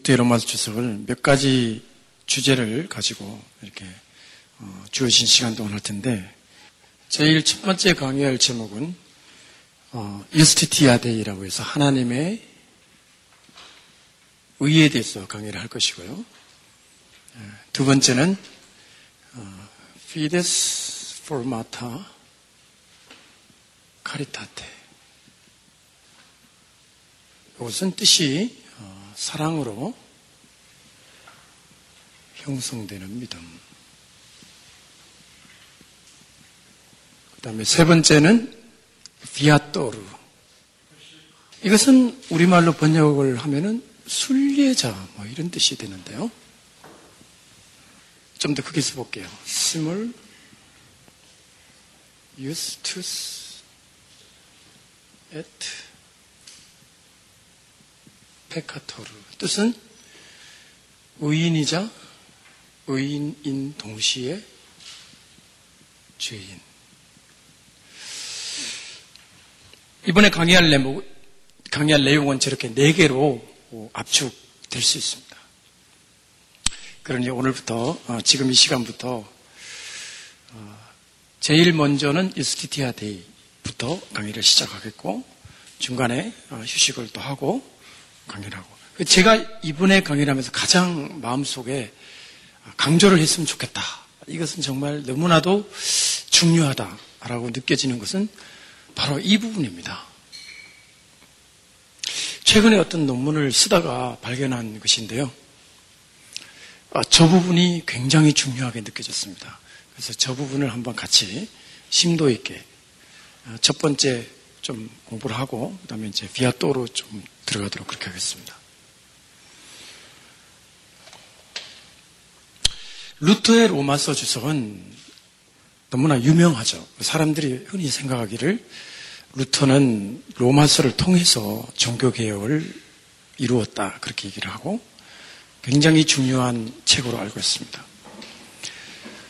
루테 로마서 주석을 몇 가지 주제를 가지고 이렇게 어, 주어진 시간 동안 할 텐데 제일 첫 번째 강의할 제목은 어, 유스티티아데이라고 해서 하나님의 의에 대해서 강의를 할 것이고요. 예, 두 번째는 어, Fides Formata Caritate. 이것은 뜻이 어, 사랑으로 형성되는 믿음. 그 다음에 세 번째는 비아토르. 이것은 우리말로 번역을 하면은 순례자 뭐 이런 뜻이 되는데요. 좀 더 크게 써볼게요. 스물 유스투스 에트 페카토르 뜻은 의인이자 의인인 동시에 죄인. 이번에 강의할 내용, 강의할 내용은 저렇게 네 개로 압축될 수 있습니다. 그러니 오늘부터, 어, 지금 이 시간부터, 어, 제일 먼저는 이스티티아 데이부터 강의를 시작하겠고, 중간에 어, 휴식을 또 하고, 강의를 하고. 제가 이번에 강의를 하면서 가장 마음속에 강조를 했으면 좋겠다. 이것은 정말 너무나도 중요하다라고 느껴지는 것은 바로 이 부분입니다. 최근에 어떤 논문을 쓰다가 발견한 것인데요. 아, 저 부분이 굉장히 중요하게 느껴졌습니다. 그래서 저 부분을 한번 같이 심도 있게 아, 첫 번째 좀 공부를 하고 그다음에 이제 비아또로 좀 들어가도록 그렇게 하겠습니다. 루터의 로마서 주석은 너무나 유명하죠. 사람들이 흔히 생각하기를 루터는 로마서를 통해서 종교개혁을 이루었다. 그렇게 얘기를 하고 굉장히 중요한 책으로 알고 있습니다.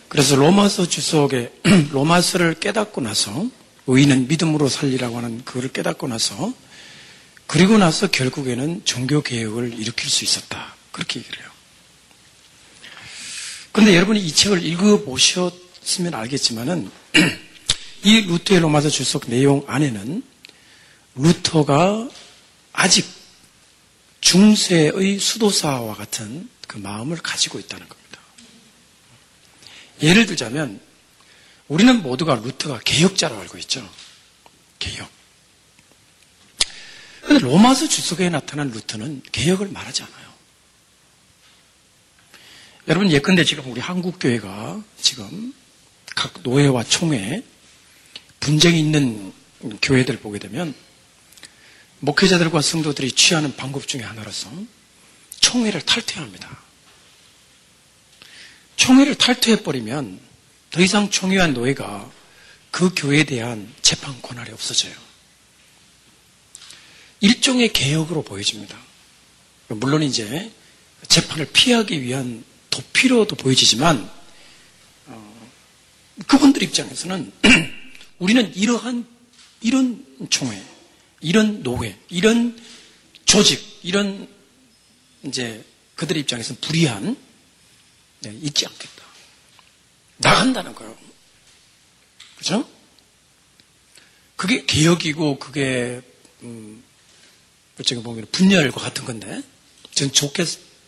그래서 로마서 주석에 로마서를 깨닫고 나서 의인은 믿음으로 살리라고 하는 그거를 깨닫고 나서 그리고 나서 결국에는 종교 개혁을 일으킬 수 있었다. 그렇게 얘기를 해요. 그런데 여러분이 이 책을 읽어 보셨으면 알겠지만은 이 루터의 로마서 주석 내용 안에는 루터가 아직 중세의 수도사와 같은 그 마음을 가지고 있다는 겁니다. 예를 들자면 우리는 모두가 루터가 개혁자라고 알고 있죠. 개혁. 그런데 로마서 주석에 나타난 루터는 개혁을 말하지 않아요. 여러분 예컨대 지금 우리 한국 교회가 지금 각 노예와 총회 분쟁이 있는 교회들 보게 되면 목회자들과 성도들이 취하는 방법 중에 하나로서 총회를 탈퇴합니다. 총회를 탈퇴해 버리면 더 이상 총회한 노예가 그 교회에 대한 재판 권한이 없어져요. 일종의 개혁으로 보여집니다. 물론 이제 재판을 피하기 위한 도피로도 보여지지만 어, 그분들 입장에서는 우리는 이러한 이런 총회, 이런 노회, 이런 조직, 이런 이제 그들의 입장에서는 불이한 네, 있지 않겠다. 나간다는 거예요. 그죠? 그게 개혁이고 그게 음, 어떻게 보면 분열과 같은 건데 저는 좋게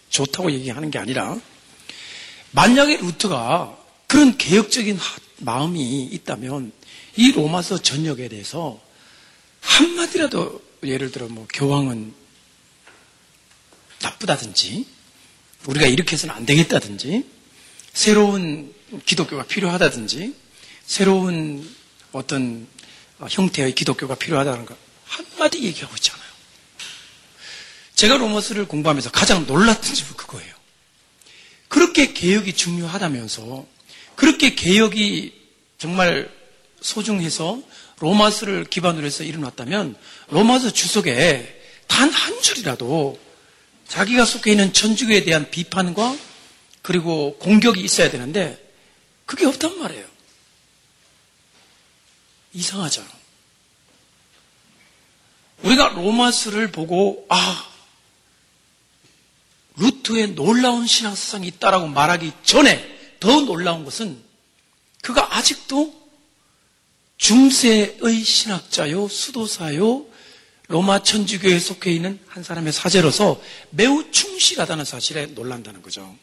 좋다고 얘기하는 게 아니라 만약에 루트가 그런 개혁적인 마음이 있다면 이 로마서 전역에 대해서 한마디라도 예를 들어 뭐 교황은 나쁘다든지 우리가 이렇게 해서는 안 되겠다든지 새로운 기독교가 필요하다든지 새로운 어떤 형태의 기독교가 필요하다는 거 한마디 얘기하고 있잖아요. 제가 로마서를 공부하면서 가장 놀랐던 점은 그거예요. 그렇게 개혁이 중요하다면서 그렇게 개혁이 정말 소중해서 로마서를 기반으로 해서 일어났다면 로마서 주석에 단 한 줄이라도 자기가 속해 있는 천주교에 대한 비판과 그리고 공격이 있어야 되는데 그게 없단 말이에요. 이상하죠. 우리가 로마서를 보고 아 루트의 놀라운 신앙사상이 있다라고 말하기 전에 더 놀라운 것은 그가 아직도 중세의 신학자요, 수도사요, 로마 천주교에 속해 있는 한 사람의 사제로서 매우 충실하다는 사실에 놀란다는 거죠.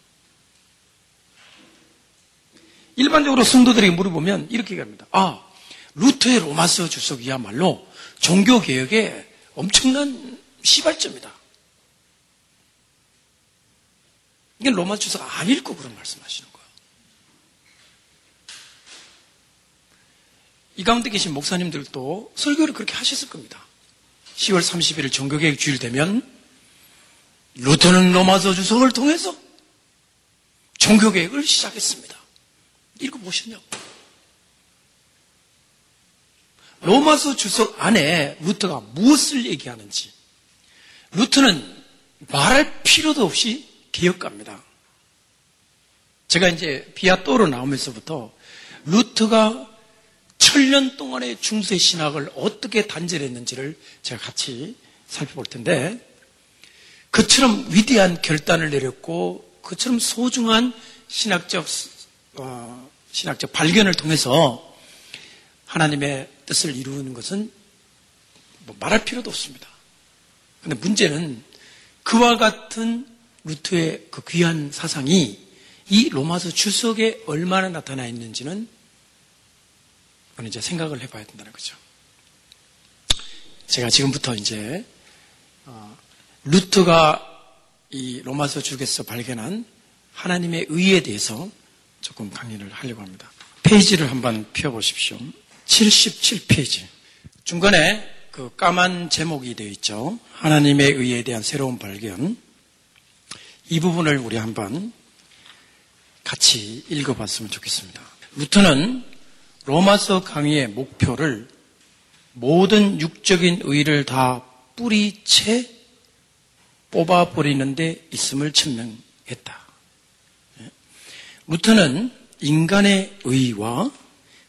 일반적으로 성도들에게 물어보면 이렇게 얘기합니다. 아, 루터의 로마서 주석이야말로 종교개혁의 엄청난 시발점이다. 이게 로마 주석 안 읽고 그런 말씀하시는 거예요. 이 가운데 계신 목사님들도 설교를 그렇게 하셨을 겁니다. 10월 31일 종교개혁 주일 되면 루터는 로마서 주석을 통해서 종교개혁을 시작했습니다. 읽어보셨냐고. 로마서 주석 안에 루터가 무엇을 얘기하는지 루터는 말할 필요도 없이 개혁가입니다. 제가 이제 비아또로 나오면서부터 루터가 천년 동안의 중세 신학을 어떻게 단절했는지를 제가 같이 살펴볼 텐데 그처럼 위대한 결단을 내렸고 그처럼 소중한 신학적 어, 신학적 발견을 통해서 하나님의 뜻을 이루는 것은 뭐 말할 필요도 없습니다. 그런데 문제는 그와 같은 루트의 그 귀한 사상이 이 로마서 주석에 얼마나 나타나 있는지는 이제 생각을 해봐야 된다는 거죠. 제가 지금부터 이제 어, 루트가 이 로마서 주석에서 발견한 하나님의 의에 대해서 조금 강의를 하려고 합니다. 페이지를 한번 펴보십시오. 77페이지. 중간에 그 까만 제목이 되어 있죠. 하나님의 의에 대한 새로운 발견. 이 부분을 우리 한번 같이 읽어봤으면 좋겠습니다. 루터는 로마서 강의의 목표를 모든 육적인 의를 다 뿌리채 뽑아버리는 데 있음을 증명했다. 루터는 인간의 의와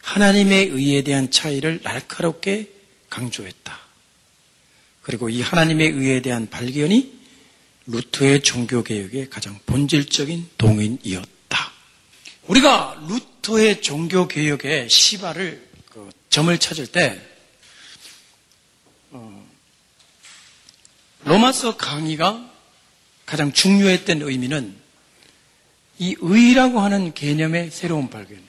하나님의 의에 대한 차이를 날카롭게 강조했다. 그리고 이 하나님의 의에 대한 발견이 루터의 종교개혁의 가장 본질적인 동인이었다. 우리가 루터의 종교개혁의 시발을, 그 점을 찾을 때, 어, 로마서 강의가 가장 중요했던 의미는 이 의라고 하는 개념의 새로운 발견이에요.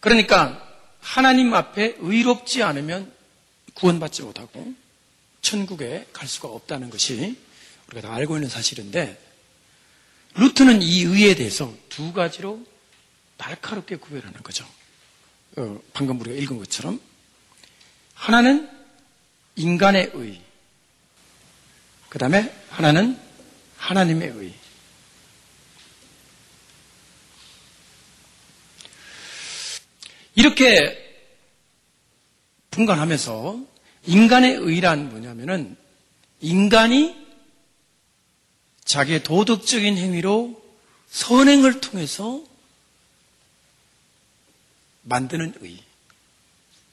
그러니까 하나님 앞에 의롭지 않으면 구원받지 못하고 천국에 갈 수가 없다는 것이 우리가 다 알고 있는 사실인데 루트는 이 의에 대해서 두 가지로 날카롭게 구별하는 거죠. 어, 방금 우리가 읽은 것처럼 하나는 인간의 의, 그 다음에 하나는 하나님의 의. 이렇게 분간하면서 인간의 의란 뭐냐면은 인간이 자기의 도덕적인 행위로 선행을 통해서 만드는 의.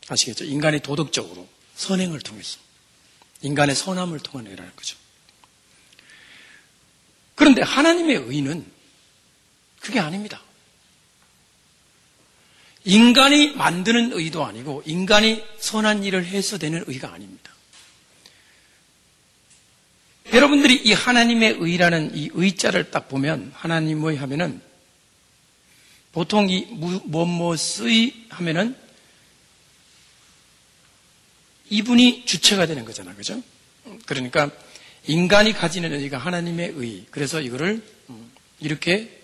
아시겠죠? 인간이 도덕적으로 선행을 통해서. 인간의 선함을 통한 의라는 거죠. 그런데 하나님의 의는 그게 아닙니다. 인간이 만드는 의도 아니고 인간이 선한 일을 해서 되는 의가 아닙니다. 여러분들이 이 하나님의 의라는 이 의자를 딱 보면 하나님의 하면은 보통 이 무엇무엇의 하면은 이분이 주체가 되는 거잖아. 그죠? 그러니까 인간이 가지는 의가 하나님의 의. 그래서 이거를 음, 이렇게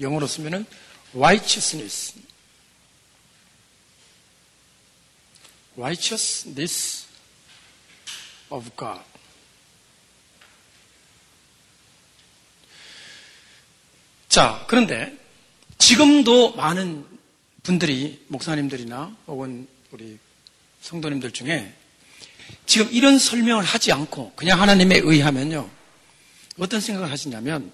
영어로 쓰면은 righteousness. righteousness of God. 자, 그런데 지금도 많은 분들이 목사님들이나 혹은 우리 성도님들 중에 지금 이런 설명을 하지 않고 그냥 하나님에 의하면요. 어떤 생각을 하시냐면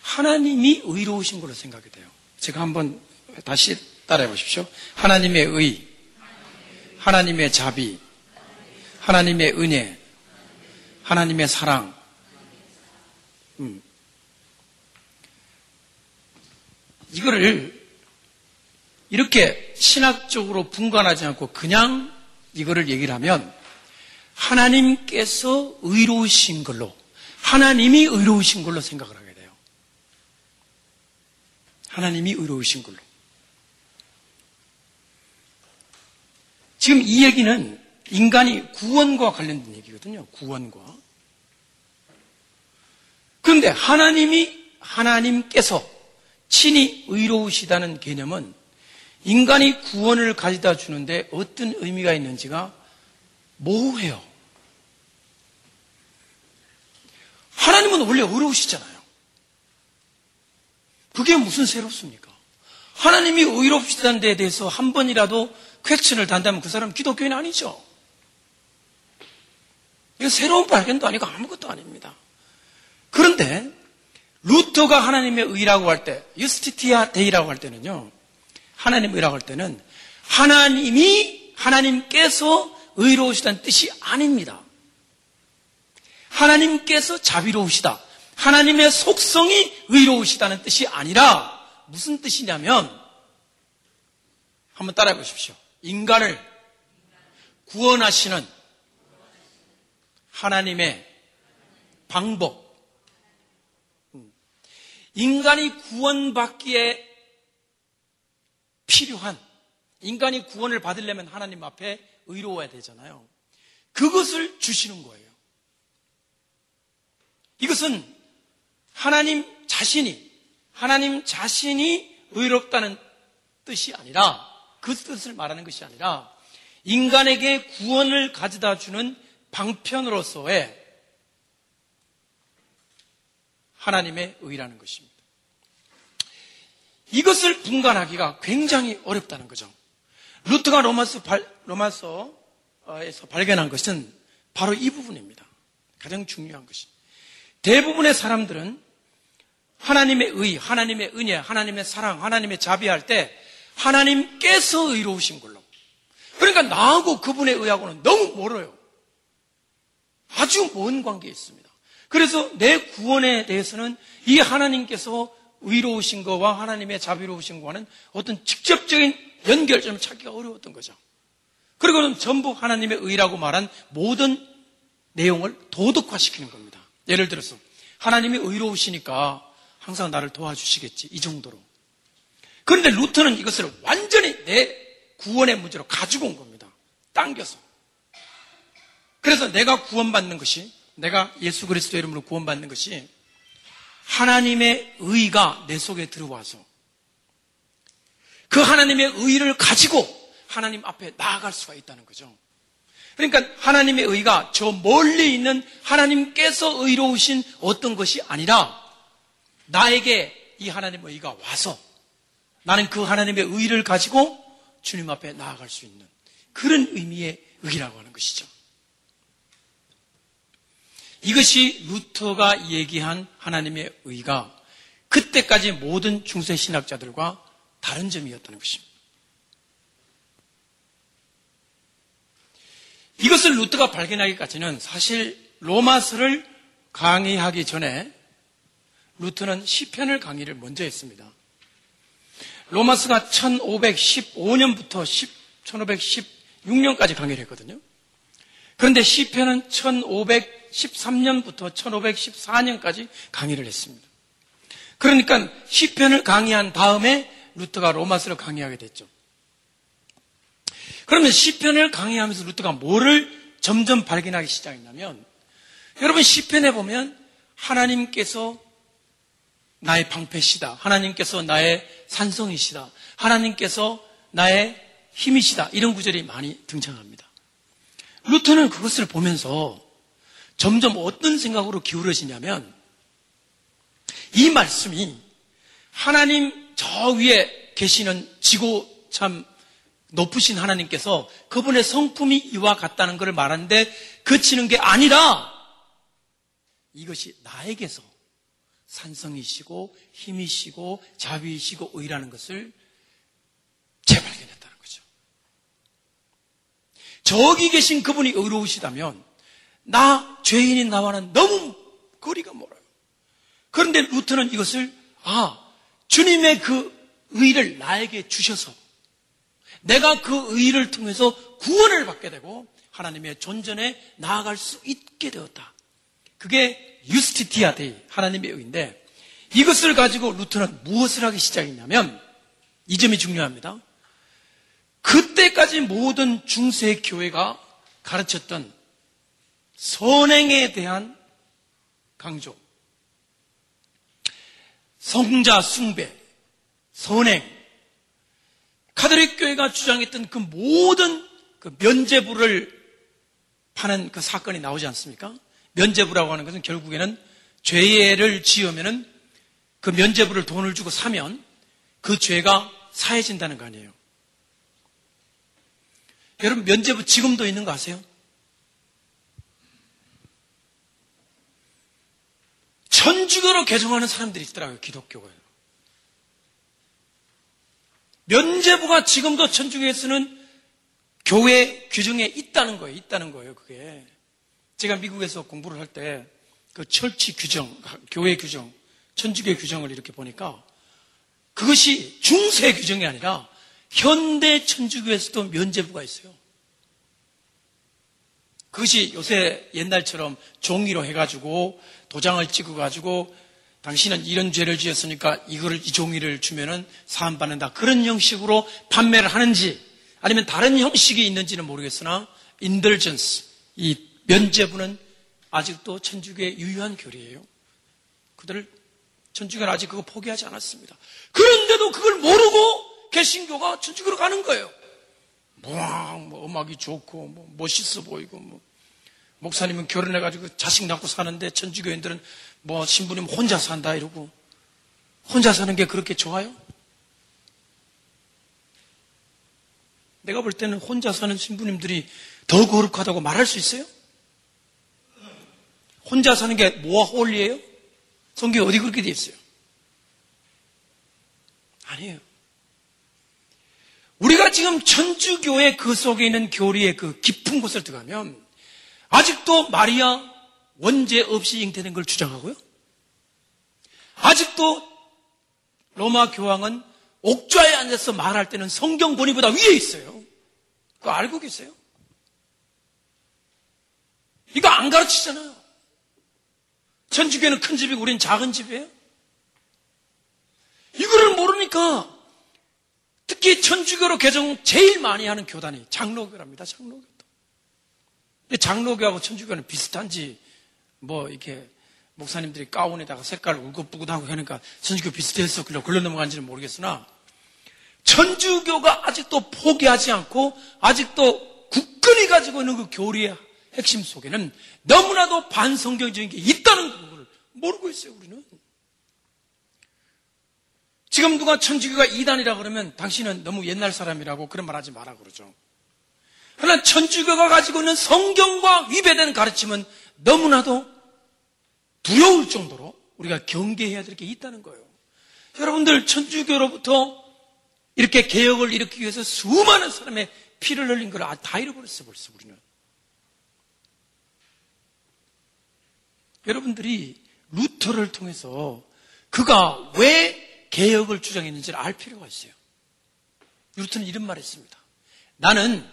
하나님이 의로우신 걸로 생각이 돼요. 제가 한번 다시 따라해 보십시오. 하나님의 의, 하나님의 자비, 하나님의 은혜, 하나님의 사랑. 음. 이거를 이렇게 신학적으로 분간하지 않고 그냥 이거를 얘기를 하면 하나님께서 의로우신 걸로, 하나님이 의로우신 걸로 생각을 하게 돼요. 하나님이 의로우신 걸로. 지금 이 얘기는 인간이 구원과 관련된 얘기거든요. 구원과. 그런데 하나님이, 하나님께서 친히 의로우시다는 개념은 인간이 구원을 가져다 주는데 어떤 의미가 있는지가 모호해요. 하나님은 원래 의로우시잖아요. 그게 무슨 새롭습니까? 하나님이 의롭시다는 데에 대해서 한 번이라도 question을 단다면 그 사람은 기독교인 아니죠. 이거 새로운 발견도 아니고 아무것도 아닙니다. 그런데 루터가 하나님의 의라고 할 때, iustitia Dei라고 할 때는요, 하나님의 의라고 할 때는 하나님이, 하나님께서 의로우시다는 뜻이 아닙니다. 하나님께서 자비로우시다. 하나님의 속성이 의로우시다는 뜻이 아니라 무슨 뜻이냐면 한번 따라해 보십시오. 인간을 구원하시는 하나님의 방법. 인간이 구원받기에 필요한 인간이 구원을 받으려면 하나님 앞에 의로워야 되잖아요. 그것을 주시는 거예요. 이것은 하나님 자신이, 하나님 자신이 의롭다는 뜻이 아니라, 그 뜻을 말하는 것이 아니라, 인간에게 구원을 가져다 주는 방편으로서의 하나님의 의라는 것입니다. 이것을 분간하기가 굉장히 어렵다는 거죠. 루트가 로마서 발, 로마서에서 발견한 것은 바로 이 부분입니다. 가장 중요한 것입니다. 대부분의 사람들은 하나님의 의, 하나님의 은혜, 하나님의 사랑, 하나님의 자비할 때 하나님께서 의로우신 걸로. 그러니까 나하고 그분의 의하고는 너무 멀어요. 아주 먼 관계에 있습니다. 그래서 내 구원에 대해서는 이 하나님께서 의로우신 것과 하나님의 자비로우신 것과는 어떤 직접적인 연결점을 찾기가 어려웠던 거죠. 그리고는 전부 하나님의 의라고 말한 모든 내용을 도덕화시키는 겁니다. 예를 들어서 하나님이 의로우시니까 항상 나를 도와주시겠지 이 정도로. 그런데 루터는 이것을 완전히 내 구원의 문제로 가지고 온 겁니다. 당겨서. 그래서 내가 구원받는 것이 내가 예수 그리스도 이름으로 구원받는 것이 하나님의 의가 내 속에 들어와서 그 하나님의 의를 가지고 하나님 앞에 나아갈 수가 있다는 거죠. 그러니까 하나님의 의가 저 멀리 있는 하나님께서 의로우신 어떤 것이 아니라 나에게 이 하나님의 의가 와서 나는 그 하나님의 의를 가지고 주님 앞에 나아갈 수 있는 그런 의미의 의라고 하는 것이죠. 이것이 루터가 얘기한 하나님의 의가 그때까지 모든 중세 신학자들과 다른 점이었다는 것입니다. 이것을 루터가 발견하기까지는 사실 로마서를 강의하기 전에 루터는 시편을 강의를 먼저 했습니다. 로마서가 1515년부터 1516년까지 강의를 했거든요. 그런데 시편은 1513년부터 1514년까지 강의를 했습니다. 그러니까 시편을 강의한 다음에 루터가 로마서를 강의하게 됐죠. 그러면 시편을 강의하면서 루터가 뭐를 점점 발견하기 시작했냐면 여러분 시편에 보면 하나님께서 나의 방패시다. 하나님께서 나의 산성이시다. 하나님께서 나의 힘이시다. 이런 구절이 많이 등장합니다. 루터는 그것을 보면서 점점 어떤 생각으로 기울어지냐면 이 말씀이 하나님 저 위에 계시는 지고 참 높으신 하나님께서 그분의 성품이 이와 같다는 것을 말하는데 그치는 게 아니라 이것이 나에게서 산성이시고 힘이시고 자비이시고 의라는 것을 재발견했다는 거죠. 저기 계신 그분이 의로우시다면 나 죄인인 나와는 너무 거리가 멀어요. 그런데 루터는 이것을 아 주님의 그 의를 나에게 주셔서 내가 그 의를 통해서 구원을 받게 되고 하나님의 존전에 나아갈 수 있게 되었다. 그게 iustitia Dei 하나님의 의인데 이것을 가지고 루터는 무엇을 하기 시작했냐면 이 점이 중요합니다. 그때까지 모든 중세 교회가 가르쳤던 선행에 대한 강조, 성자 숭배, 선행, 카톨릭 교회가 주장했던 그 모든 그 면제부를 파는 그 사건이 나오지 않습니까? 면제부라고 하는 것은 결국에는 죄를 지으면은 그 면제부를 돈을 주고 사면 그 죄가 사해진다는 거 아니에요. 여러분 면제부 지금도 있는 거 아세요? 천주교로 개종하는 사람들이 있더라고요, 기독교가. 면제부가 지금도 천주교에 서는 교회 규정에 있다는 거예요, 있다는 거예요, 그게. 제가 미국에서 공부를 할 때 그 철치 규정, 교회 규정, 천주교 규정을 이렇게 보니까 그것이 중세 규정이 아니라 현대 천주교에서도 면제부가 있어요. 그것이 요새 옛날처럼 종이로 해가지고 도장을 찍어가지고 당신은 이런 죄를 지었으니까 이거를 이 종이를 주면은 사함 받는다 그런 형식으로 판매를 하는지 아니면 다른 형식이 있는지는 모르겠으나 인들전스 이 면제부는 아직도 천주교의 유효한 교리예요. 그들을 천주교는 아직 그거 포기하지 않았습니다. 그런데도 그걸 모르고 개신교가 천주교로 가는 거예요. 뭐, 뭐 음악이 좋고 뭐 멋있어 보이고 뭐 목사님은 결혼해가지고 자식 낳고 사는데 천주교인들은 뭐 신부님 혼자 산다 이러고 혼자 사는 게 그렇게 좋아요? 내가 볼 때는 혼자 사는 신부님들이 더 거룩하다고 말할 수 있어요? 혼자 사는 게 뭐와 홀리예요? 성경에 어디 그렇게 돼 있어요? 아니에요. 우리가 지금 천주교의 그 속에 있는 교리의 그 깊은 곳을 들어가면 아직도 마리아 원죄 없이 잉태된 걸 주장하고요. 아직도 로마 교황은 옥좌에 앉아서 말할 때는 성경 본위보다 위에 있어요. 그거 알고 계세요? 이거 안 가르치잖아요. 천주교는 큰 집이고 우리는 작은 집이에요. 이거를 모르니까 특히 천주교로 개정 제일 많이 하는 교단이 장로교랍니다. 장로교. 장로교하고 천주교는 비슷한지 뭐 이렇게 목사님들이 가운에다가 색깔을 울긋불긋하고 하니까 천주교 비슷해서 그냥 걸러 넘어간지는 모르겠으나 천주교가 아직도 포기하지 않고 아직도 굳건히 가지고 있는 그 교리의 핵심 속에는 너무나도 반성경적인 게 있다는 걸 모르고 있어요, 우리는. 지금 누가 천주교가 이단이라 그러면 당신은 너무 옛날 사람이라고 그런 말 하지 마라 그러죠. 그러나 천주교가 가지고 있는 성경과 위배되는 가르침은 너무나도 두려울 정도로 우리가 경계해야 될 게 있다는 거예요. 여러분들 천주교로부터 이렇게 개혁을 일으키기 위해서 수많은 사람의 피를 흘린 걸 다 잃어버렸어 벌써 우리는. 여러분들이 루터를 통해서 그가 왜 개혁을 주장했는지를 알 필요가 있어요. 루터는 이런 말을 했습니다. 나는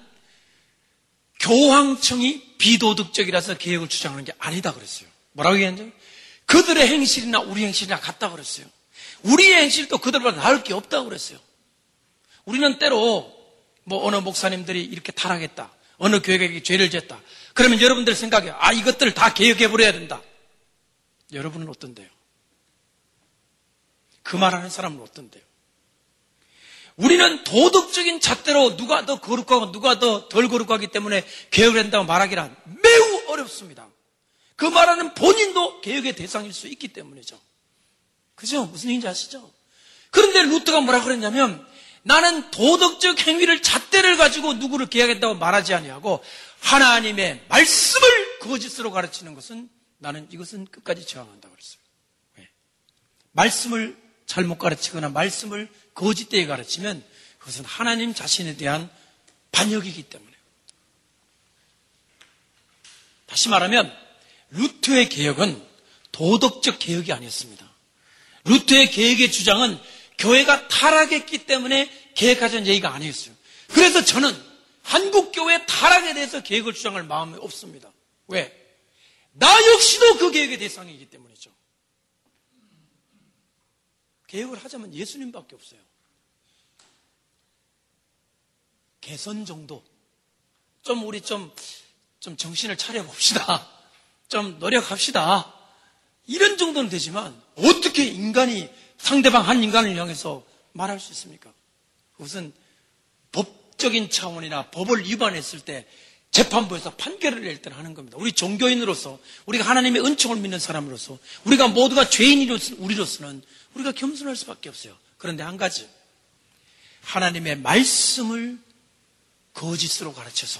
교황청이 비도덕적이라서 개혁을 주장하는 게 아니다 그랬어요. 뭐라고 얘기했죠? 그들의 행실이나 우리 행실이나 같다 그랬어요. 우리의 행실도 그들보다 나을 게 없다고 그랬어요. 우리는 때로 뭐 어느 목사님들이 이렇게 타락했다. 어느 교회가 죄를 졌다. 그러면 여러분들 생각에 아 이것들을 다 개혁해 버려야 된다. 여러분은 어떤데요? 그 말하는 사람은 어떤데요? 우리는 도덕적인 잣대로 누가 더 거룩하고 누가 더 덜 거룩하기 때문에 개혁을 한다고 말하기란 매우 어렵습니다. 그 말하는 본인도 개혁의 대상일 수 있기 때문이죠. 그죠? 무슨 얘기인지 아시죠? 그런데 루트가 뭐라 그랬냐면 나는 도덕적 행위를 잣대를 가지고 누구를 개혁했다고 말하지 아니하고 하나님의 말씀을 거짓으로 가르치는 것은 나는 이것은 끝까지 저항한다 그랬어요. 왜? 말씀을 잘못 가르치거나 말씀을 거짓되게 가르치면 그것은 하나님 자신에 대한 반역이기 때문에. 다시 말하면 루트의 개혁은 도덕적 개혁이 아니었습니다. 루트의 개혁의 주장은 교회가 타락했기 때문에 개혁하자는 얘기가 아니었어요. 그래서 저는 한국 교회 타락에 대해서 개혁을 주장할 마음이 없습니다. 왜? 나 역시도 그 개혁의 대상이기 때문이죠. 개혁을 하자면 예수님밖에 없어요. 개선 정도. 좀 우리 좀, 좀 정신을 차려봅시다. 좀 노력합시다. 이런 정도는 되지만 어떻게 인간이 상대방 한 인간을 향해서 말할 수 있습니까? 그것은 법적인 차원이나 법을 위반했을 때 재판부에서 판결을 낼 때는 하는 겁니다. 우리 종교인으로서 우리가 하나님의 은총을 믿는 사람으로서 우리가 모두가 죄인이로서 우리로서는 우리가 겸손할 수밖에 없어요. 그런데 한 가지 하나님의 말씀을 거짓으로 가르쳐서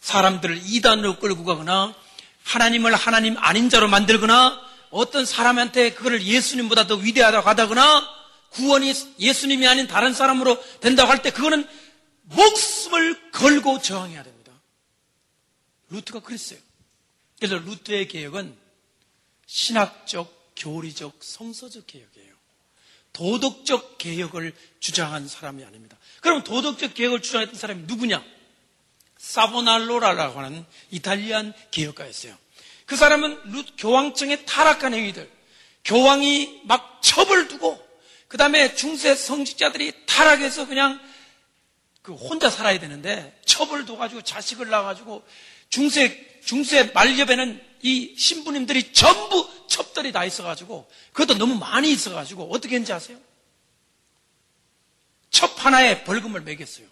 사람들을 이단으로 끌고 가거나 하나님을 하나님 아닌 자로 만들거나 어떤 사람한테 그거를 예수님보다 더 위대하다고 하다거나 구원이 예수님이 아닌 다른 사람으로 된다고 할 때 그거는 목숨을 걸고 저항해야 됩니다. 루트가 그랬어요. 그래서 루트의 개혁은 신학적, 교리적, 성서적 개혁이에요. 도덕적 개혁을 주장한 사람이 아닙니다. 그럼 도덕적 개혁을 주장했던 사람이 누구냐? 사보날로라라고 하는 이탈리안 개혁가였어요. 그 사람은 루, 교황청의 타락한 행위들, 교황이 막 첩을 두고, 그 다음에 중세 성직자들이 타락해서 그냥 그 혼자 살아야 되는데, 첩을 둬가지고 자식을 낳아가지고, 중세, 중세 말렵에는 이 신부님들이 전부 첩들이 다 있어가지고, 그것도 너무 많이 있어가지고, 어떻게 했는지 아세요? 첩 하나에 벌금을 매겼어요.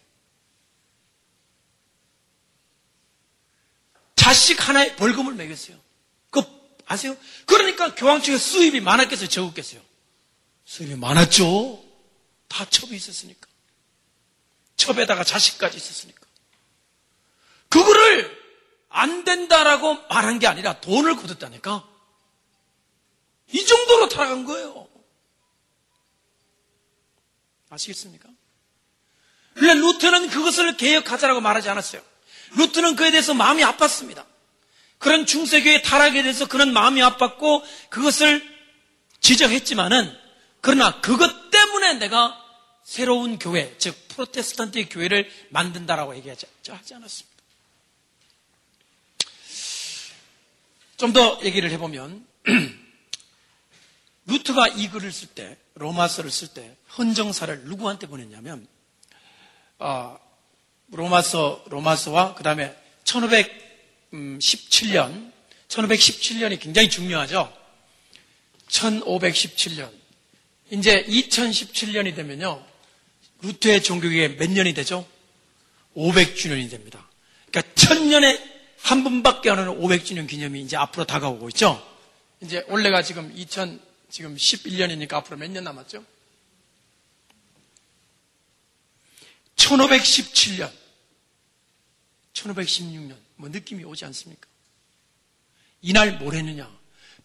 자식 하나에 벌금을 매겼어요. 그 아세요? 그러니까 교황청에 수입이 많았겠어요? 적었겠어요? 수입이 많았죠. 다 첩이 있었으니까. 첩에다가 자식까지 있었으니까. 그거를 안 된다라고 말한 게 아니라 돈을 거뒀다니까. 이 정도로 타락한 거예요. 아시겠습니까? 그런데 루트는 그것을 개혁하자라고 말하지 않았어요. 루트는 그에 대해서 마음이 아팠습니다. 그런 중세교의 타락에 대해서 그런 마음이 아팠고 그것을 지적했지만은 그러나 그것 때문에 내가 새로운 교회, 즉 프로테스탄트의 교회를 만든다라고 얘기하지 하지 않았습니다. 좀 더 얘기를 해보면 루트가 이 글을 쓸 때, 로마서를 쓸 때 헌정사를 누구한테 보냈냐면 어, 로마서, 로마서와 그 다음에 1517년, 1517년이 굉장히 중요하죠. 1517년. 이제 2017년이 되면요. 루트의 종교계에 몇 년이 되죠? 500주년이 됩니다. 그러니까 천년에 한 번밖에 안 오는 500주년 기념이 이제 앞으로 다가오고 있죠. 이제 원래가 지금 2000 지금 11년이니까 앞으로 몇 년 남았죠? 1517년, 1516년, 뭐 느낌이 오지 않습니까? 이날 뭘 했느냐?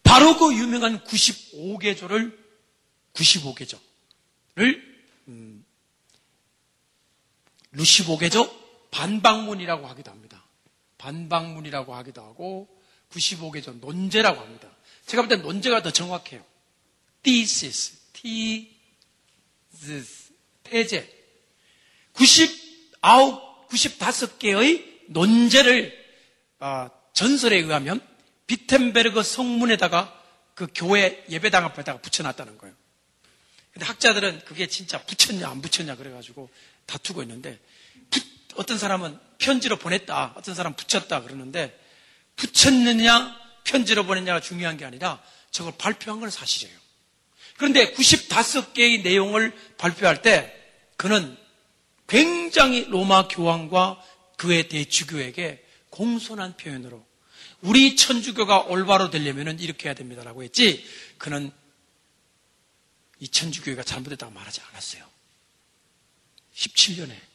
바로 그 유명한 95개조를, 95개조를, 음, 루시보개조 반박문이라고 하기도 합니다. 반박문이라고 하기도 하고, 95개조 논제라고 합니다. 제가 볼 때 논제가 더 정확해요. thesis, thesis, 태제. 99, 95개의 논제를 어, 전설에 의하면 비텐베르그 성문에다가 그 교회 예배당 앞에다가 붙여놨다는 거예요. 근데 학자들은 그게 진짜 붙였냐 안 붙였냐 그래가지고 다투고 있는데 부, 어떤 사람은 편지로 보냈다, 어떤 사람은 붙였다 그러는데 붙였느냐 편지로 보냈냐가 중요한 게 아니라 저걸 발표한 건 사실이에요. 그런데 95개의 내용을 발표할 때 그는 굉장히 로마 교황과 그의 대주교에게 공손한 표현으로 우리 천주교가 올바로 되려면 이렇게 해야 됩니다라고 했지 그는 이 천주교회가 잘못했다고 말하지 않았어요. 17년에.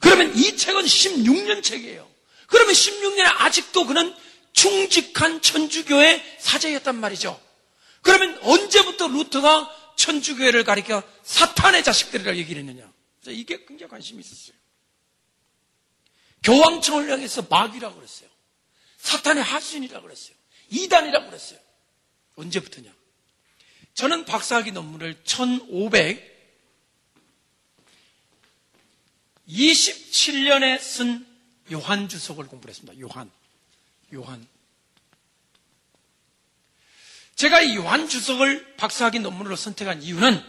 그러면 이 책은 16년 책이에요. 그러면 16년에 아직도 그는 충직한 천주교의 사제였단 말이죠. 그러면 언제부터 루터가 천주교회를 가리켜 사탄의 자식들이라고 얘기를 했느냐? 이게 굉장히 관심이 있었어요. 교황청을 향해서 마귀라고 그랬어요. 사탄의 하수인이라고 그랬어요. 이단이라고 그랬어요. 언제부터냐? 저는 박사학위 논문을 1527년에 쓴 요한 주석을 공부를 했습니다. 요한. 요한. 제가 이 요한 주석을 박사학위 논문으로 선택한 이유는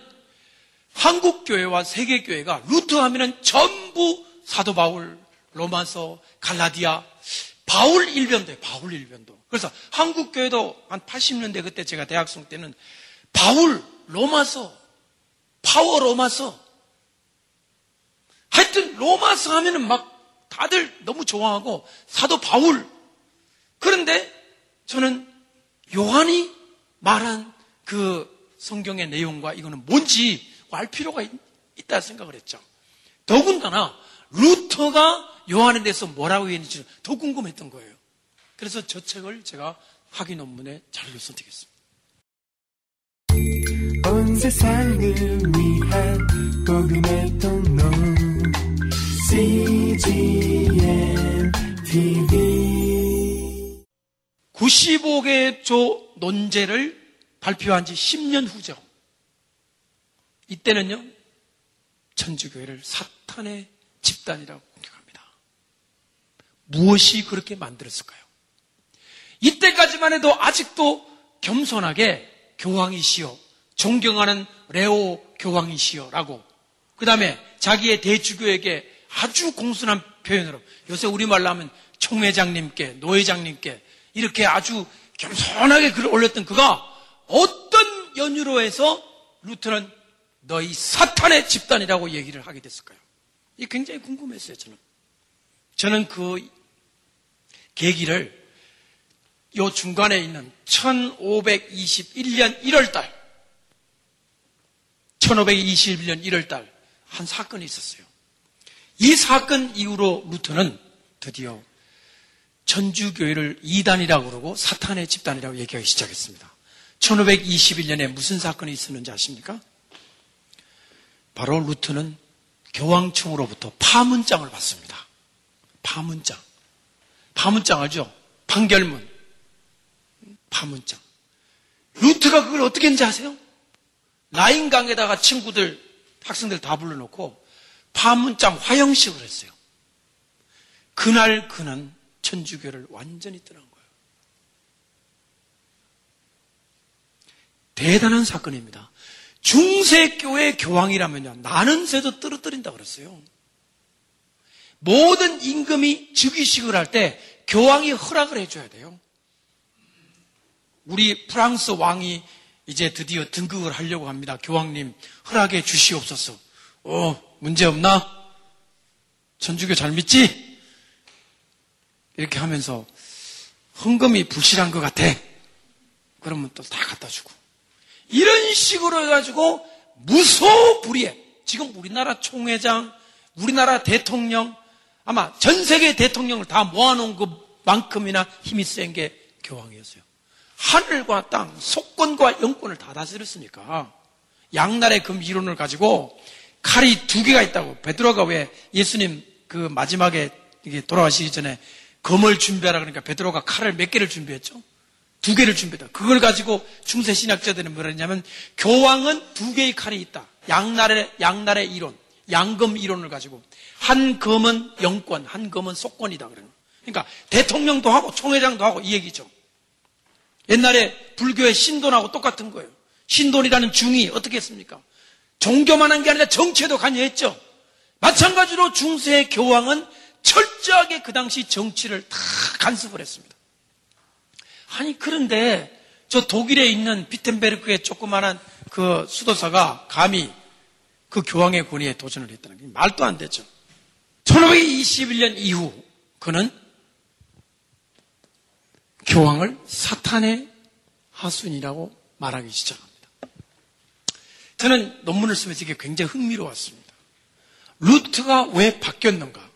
한국 교회와 세계 교회가 루트 하면은 전부 사도 바울, 로마서, 갈라디아, 바울 일변도에 바울 일변도. 그래서 한국 교회도 한 80년대 그때 제가 대학생 때는 바울, 로마서, 파워 로마서. 하여튼 로마서 하면은 막 다들 너무 좋아하고 사도 바울. 그런데 저는 요한이 말한 그 성경의 내용과 이거는 뭔지 알 필요가 있, 다 생각을 했죠. 더군다나 루터가 요한에 대해서 뭐라고 했는지 더 궁금했던 거예요. 그래서 저 책을 제가 학위 논문에 자료로 선택했습니다. 온 세상을 위한 복음의 통로 TV 95개의 조 논제를 발표한 지 10년 후죠. 이때는요, 천주교회를 사탄의 집단이라고 공격합니다. 무엇이 그렇게 만들었을까요? 이때까지만 해도 아직도 겸손하게 교황이시여, 존경하는 레오 교황이시여라고, 그 다음에 자기의 대주교에게 아주 공손한 표현으로, 요새 우리말로 하면 총회장님께, 노회장님께, 이렇게 아주 겸손하게 글을 올렸던 그가 어떤 연유로 해서 루트는 너희 사탄의 집단이라고 얘기를 하게 됐을까요? 이 굉장히 궁금했어요, 저는. 저는 그 계기를 요 중간에 있는 1521년 1월달, 1521년 1월달 한 사건이 있었어요. 이 사건 이후로 루터는 드디어 전주교회를 이단이라고 그러고 사탄의 집단이라고 얘기하기 시작했습니다. 1521년에 무슨 사건이 있었는지 아십니까? 바로 루트는 교황청으로부터 파문장을 받습니다. 파문장. 파문장 알죠? 판결문. 파문장. 루트가 그걸 어떻게 했는지 아세요? 라인강에다가 친구들, 학생들 다 불러놓고 파문장 화형식을 했어요. 그날 그는 천주교를 완전히 떠난 거예요. 대단한 사건입니다. 중세교회 교황이라면요, 나는 새도 떨어뜨린다 그랬어요. 모든 임금이 즉위식을 할 때 교황이 허락을 해줘야 돼요. 우리 프랑스 왕이 이제 드디어 등극을 하려고 합니다. 교황님, 허락해 주시옵소서. 어, 문제 없나? 전주교 잘 믿지? 이렇게 하면서 헌금이 부실한 것 같아. 그러면 또 다 갖다 주고. 이런 식으로 해가지고 무소불위에 지금 우리나라 총회장, 우리나라 대통령, 아마 전 세계 대통령을 다 모아놓은 그만큼이나 힘이 센 게 교황이었어요. 하늘과 땅, 속권과 영권을 다 다스렸으니까 양날의 금 이론을 가지고 칼이 두 개가 있다고 베드로가 왜 예수님 그 마지막에 돌아가시기 전에 검을 준비하라 그러니까 베드로가 칼을 몇 개를 준비했죠? 두 개를 준비했다. 그걸 가지고 중세 신학자들은 뭐라 했냐면 교황은 두 개의 칼이 있다. 양날의 양날의 이론, 양검 이론을 가지고 한 검은 영권, 한 검은 속권이다 그러는. 그러니까 대통령도 하고 총회장도 하고 이 얘기죠. 옛날에 불교의 신돈하고 똑같은 거예요. 신돈이라는 중이 어떻게 했습니까? 종교만 한 게 아니라 정치에도 관여했죠. 마찬가지로 중세의 교황은 철저하게 그 당시 정치를 다 간섭을 했습니다. 아니, 그런데 저 독일에 있는 비텐베르크의 조그마한 그 수도사가 감히 그 교황의 권위에 도전을 했다는 게 말도 안 되죠. 1521년 이후 그는 교황을 사탄의 하순이라고 말하기 시작합니다. 저는 논문을 쓰면서 이게 굉장히 흥미로웠습니다. 루트가 왜 바뀌었는가?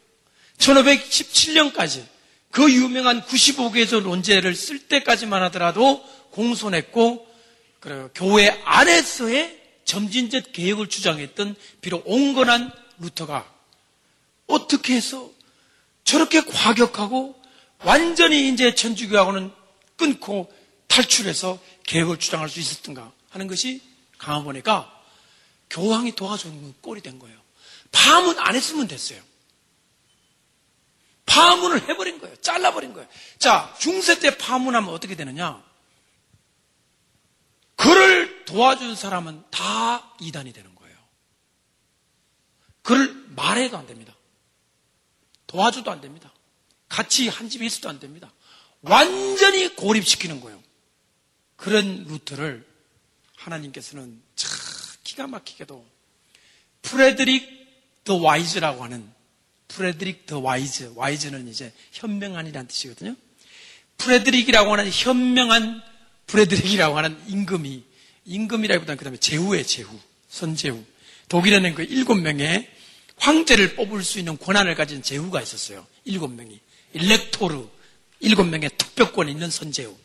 1517년까지 그 유명한 95개조 논제를 쓸 때까지만 하더라도 공손했고 교회 안에서의 점진적 개혁을 주장했던 비록 온건한 루터가 어떻게 해서 저렇게 과격하고 완전히 이제 천주교하고는 끊고 탈출해서 계획을 주장할 수 있었던가 하는 것이 강화 보니까 교황이 도와주는 꼴이 된 거예요. 파문 안 했으면 됐어요. 파문을 해버린 거예요. 잘라버린 거예요. 자, 중세 때 파문하면 어떻게 되느냐? 그를 도와준 사람은 다 이단이 되는 거예요. 그를 말해도 안 됩니다. 도와줘도 안 됩니다. 같이 한 집에 있어도 안 됩니다. 완전히 고립시키는 거예요. 그런 루터를 하나님께서는 참 기가 막히게도 Frederick the Wise라고 하는 Frederick the Wise, Wise는 이제 현명한이라는 뜻이거든요. 프레드릭이라고 하는 현명한 프레드릭이라고 하는 임금이 임금이라기보다는 그 다음에 제후의 제후, 선제후. 독일에는 그 일곱 명의 황제를 뽑을 수 있는 권한을 가진 제후가 있었어요. 일곱 명이. Elector, 일곱 명의 특별권 있는 선제후.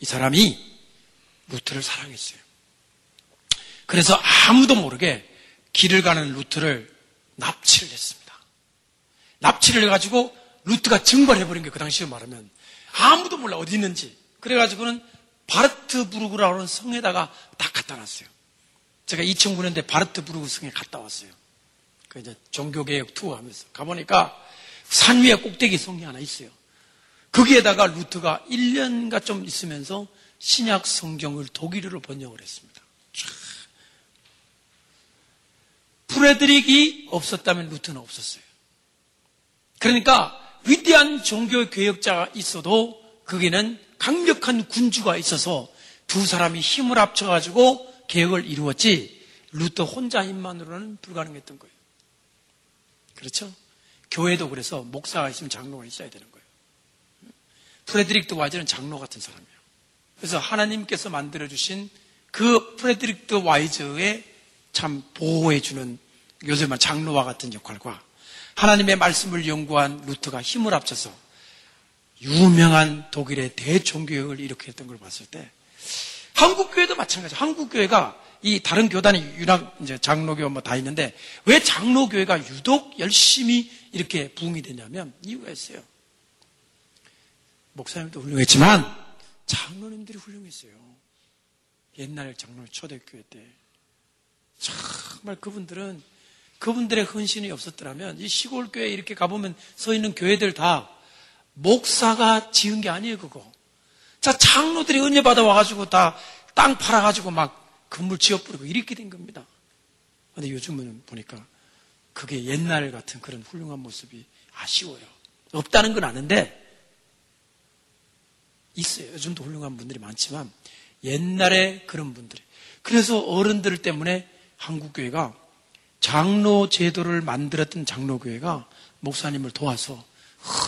이 사람이 루터를 사랑했어요. 그래서 아무도 모르게 길을 가는 루터를 납치를 했습니다. 납치를 해가지고 루터가 증발해버린 게 그 당시에 말하면 아무도 몰라 어디 있는지. 그래가지고는 바르트부르크라고 하는 성에다가 딱 갖다 놨어요. 제가 2009년 대 바르트부르크 성에 갔다 왔어요. 그 이제 종교개혁 투어 하면서 가보니까 산 위에 꼭대기 성이 하나 있어요. 거기에다가 루트가 1년가 좀 있으면서 신약 성경을 독일어로 번역을 했습니다. 프레드릭이 없었다면 루트는 없었어요. 그러니까 위대한 종교 개혁자가 있어도 거기는 강력한 군주가 있어서 두 사람이 힘을 합쳐가지고 개혁을 이루었지 루터 혼자 힘만으로는 불가능했던 거예요. 그렇죠? 교회도 그래서 목사가 있으면 장로가 있어야 되는 거예요. Frederick the Wise는 장로 같은 사람이에요. 그래서 하나님께서 만들어주신 그 Frederick the Wise의 참 보호해주는 요즘은 장로와 같은 역할과 하나님의 말씀을 연구한 루터가 힘을 합쳐서 유명한 독일의 대종교역을 일으켰던 걸 봤을 때 한국교회도 마찬가지. 한국교회가 이 다른 교단이 유학 이제 장로교 뭐 다 있는데 왜 장로교회가 유독 열심히 이렇게 부흥이 되냐면 이유가 있어요. 목사님도 훌륭했지만 장로님들이 훌륭했어요. 옛날 장로 초대교회 때 정말 그분들은 그분들의 헌신이 없었더라면 이 시골 교회 이렇게 가보면 서 있는 교회들 다 목사가 지은 게 아니에요, 그거. 자, 장로들이 은혜 받아 와가지고 다 땅 팔아가지고 막 건물 지어버리고 이렇게 된 겁니다. 근데 요즘은 보니까 그게 옛날 같은 그런 훌륭한 모습이 아쉬워요. 없다는 건 아는데 있어요. 요즘도 훌륭한 분들이 많지만 옛날에 그런 분들이. 그래서 어른들 때문에 한국교회가 장로 제도를 만들었던 장로교회가 목사님을 도와서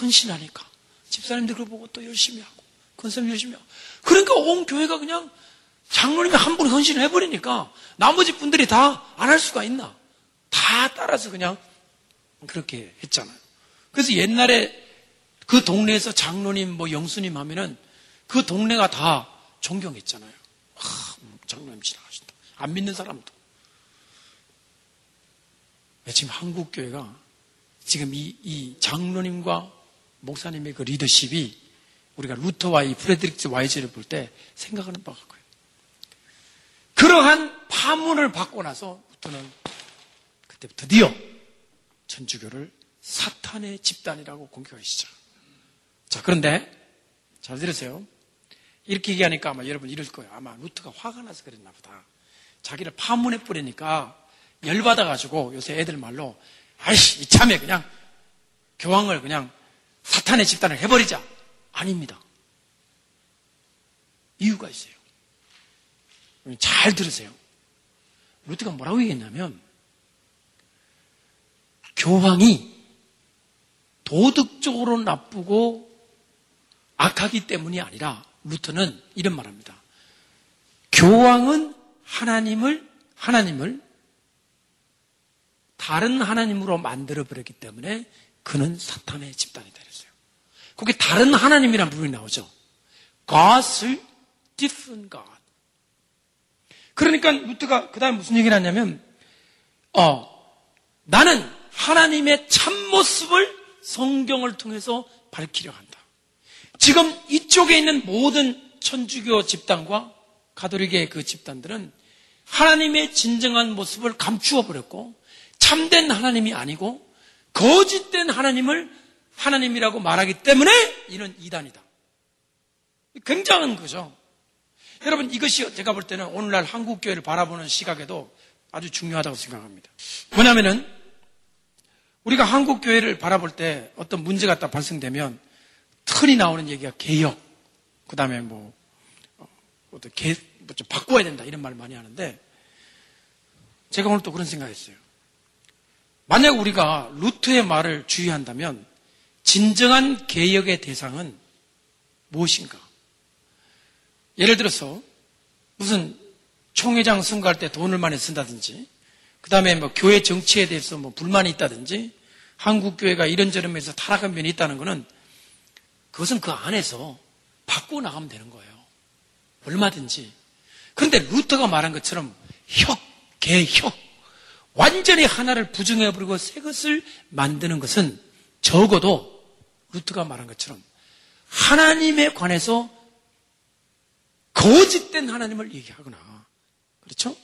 헌신하니까 집사님들 그걸 보고 또 열심히 하고 건설 열심히 하고 그러니까 온 교회가 그냥 장로님이 한 분 헌신을 해버리니까 나머지 분들이 다 안 할 수가 있나 다 따라서 그냥 그렇게 했잖아요 그래서 옛날에 그 동네에서 장로님 뭐 영수님 하면은 그 동네가 다 존경했잖아요 아, 장로님 지나가신다 안 믿는 사람도 지금 한국교회가 지금 이, 이 장로님과 목사님의 그 리더십이 우리가 루터와 이 Frederick the Wise를 볼 때 생각하는 바가 거예요. 그러한 파문을 받고 나서 루터는 그때 드디어 천주교를 사탄의 집단이라고 공격하기 시작. 자, 그런데 잘 들으세요. 이렇게 얘기하니까 아마 여러분 이럴 거예요. 아마 루터가 화가 나서 그랬나 보다. 자기를 파문해 버리니까 열받아가지고 요새 애들 말로 아이씨 이참에 그냥 교황을 그냥 사탄의 집단을 해버리자 아닙니다. 이유가 있어요. 잘 들으세요. 루트가 뭐라고 얘기했냐면 교황이 도덕적으로 나쁘고 악하기 때문이 아니라 루트는 이런 말합니다. 교황은 하나님을 하나님을 다른 하나님으로 만들어 버렸기 때문에 그는 사탄의 집단이다 그랬어요. 거기 다른 하나님이라는 부분이 나오죠. God's different God. 그러니까 루트가 그 다음에 무슨 얘기를 하냐면, 어, 나는 하나님의 참 모습을 성경을 통해서 밝히려 한다. 지금 이쪽에 있는 모든 천주교 집단과 가톨릭의 그 집단들은 하나님의 진정한 모습을 감추어 버렸고 참된 하나님이 아니고 거짓된 하나님을 하나님이라고 말하기 때문에 이는 이단이다. 굉장한 거죠. 여러분 이것이 제가 볼 때는 오늘날 한국 교회를 바라보는 시각에도 아주 중요하다고 생각합니다. 뭐냐면은 우리가 한국 교회를 바라볼 때 어떤 문제가 딱 발생되면 흔히 나오는 얘기가 개혁, 그 다음에 뭐, 어, 어떤 개, 뭐좀 바꿔야 된다 이런 말 많이 하는데 제가 오늘 또 그런 생각했어요. 만약 우리가 루트의 말을 주의한다면 진정한 개혁의 대상은 무엇인가? 예를 들어서 무슨 총회장 선거할 때 돈을 많이 쓴다든지, 그 다음에 뭐 교회 정치에 대해서 뭐 불만이 있다든지, 한국 교회가 이런저런 면에서 타락한 면이 있다는 것은 그것은 그 안에서 바꾸어 나가면 되는 거예요. 얼마든지. 그런데 루터가 말한 것처럼 혁, 개혁, 완전히 하나를 부정해버리고 새 것을 만드는 것은 적어도 루트가 말한 것처럼 하나님에 관해서 거짓된 하나님을 얘기하거나 그렇죠?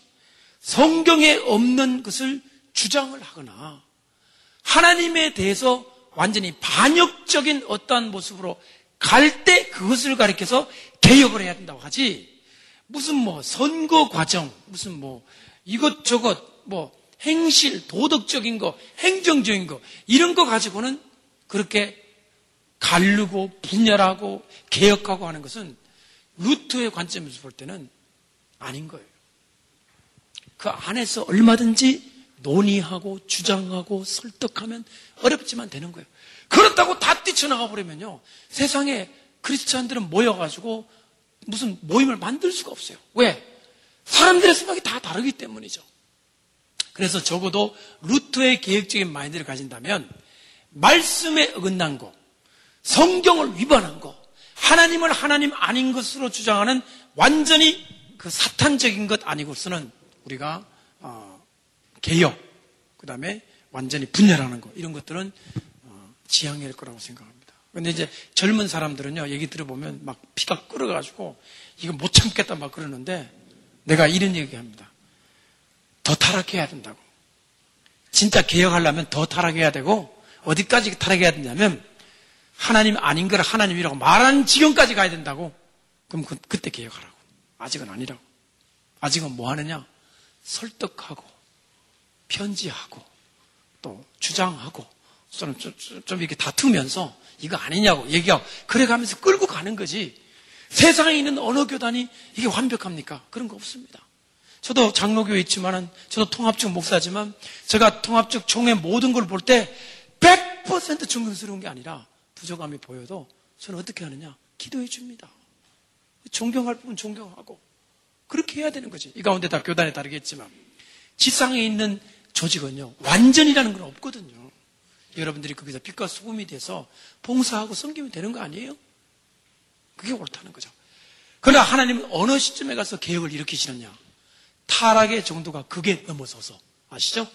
성경에 없는 것을 주장을 하거나 하나님에 대해서 완전히 반역적인 어떠한 모습으로 갈 때 그것을 가리켜서 개혁을 해야 된다고 하지 무슨 뭐 선거 과정 무슨 뭐 이것저것 뭐 행실 도덕적인 거 행정적인 거 이런 거 가지고는 그렇게 가르고 분열하고 개혁하고 하는 것은 루트의 관점에서 볼 때는 아닌 거예요. 그 안에서 얼마든지 논의하고 주장하고 설득하면 어렵지만 되는 거예요. 그렇다고 다 뛰쳐나가 버리면요. 세상에 크리스찬들은 모여가지고 무슨 모임을 만들 수가 없어요. 왜? 사람들의 생각이 다 다르기 때문이죠. 그래서 적어도 루트의 계획적인 마인드를 가진다면 말씀에 어긋난 거, 성경을 위반한 거, 하나님을 하나님 아닌 것으로 주장하는 완전히 그 사탄적인 것 아니고서는 우리가 어, 개혁, 그 다음에 완전히 분열하는 것 이런 것들은 어, 지향일 거라고 생각합니다. 그런데 이제 젊은 사람들은요 얘기 들어보면 막 피가 끓어가지고 이거 못 참겠다 막 그러는데 내가 이런 얘기합니다. 더 타락해야 된다고. 진짜 개혁하려면 더 타락해야 되고 어디까지 타락해야 되냐면 하나님 아닌 걸 하나님이라고 말하는 지경까지 가야 된다고. 그럼 그, 그때 개혁하라고. 아직은 아니라고. 아직은 뭐 하느냐? 설득하고, 편지하고, 또 주장하고, 좀, 좀, 좀 이렇게 다투면서 이거 아니냐고 얘기하고, 그래 가면서 끌고 가는 거지. 세상에 있는 어느 교단이 이게 완벽합니까? 그런 거 없습니다. 저도 장로교에 있지만은, 저도 통합적 목사지만, 제가 통합적 총회 모든 걸 볼 때, 100% 존경스러운 게 아니라, 부족함이 보여도 저는 어떻게 하느냐? 기도해 줍니다. 존경할 부분 존경하고 그렇게 해야 되는 거지. 이 가운데 다 교단에 다르겠지만 지상에 있는 조직은요 완전이라는 건 없거든요. 여러분들이 거기서 빛과 소금이 돼서 봉사하고 섬기면 되는 거 아니에요? 그게 옳다는 거죠. 그러나 하나님은 어느 시점에 가서 개혁을 일으키시느냐? 타락의 정도가 그게 넘어서서 아시죠?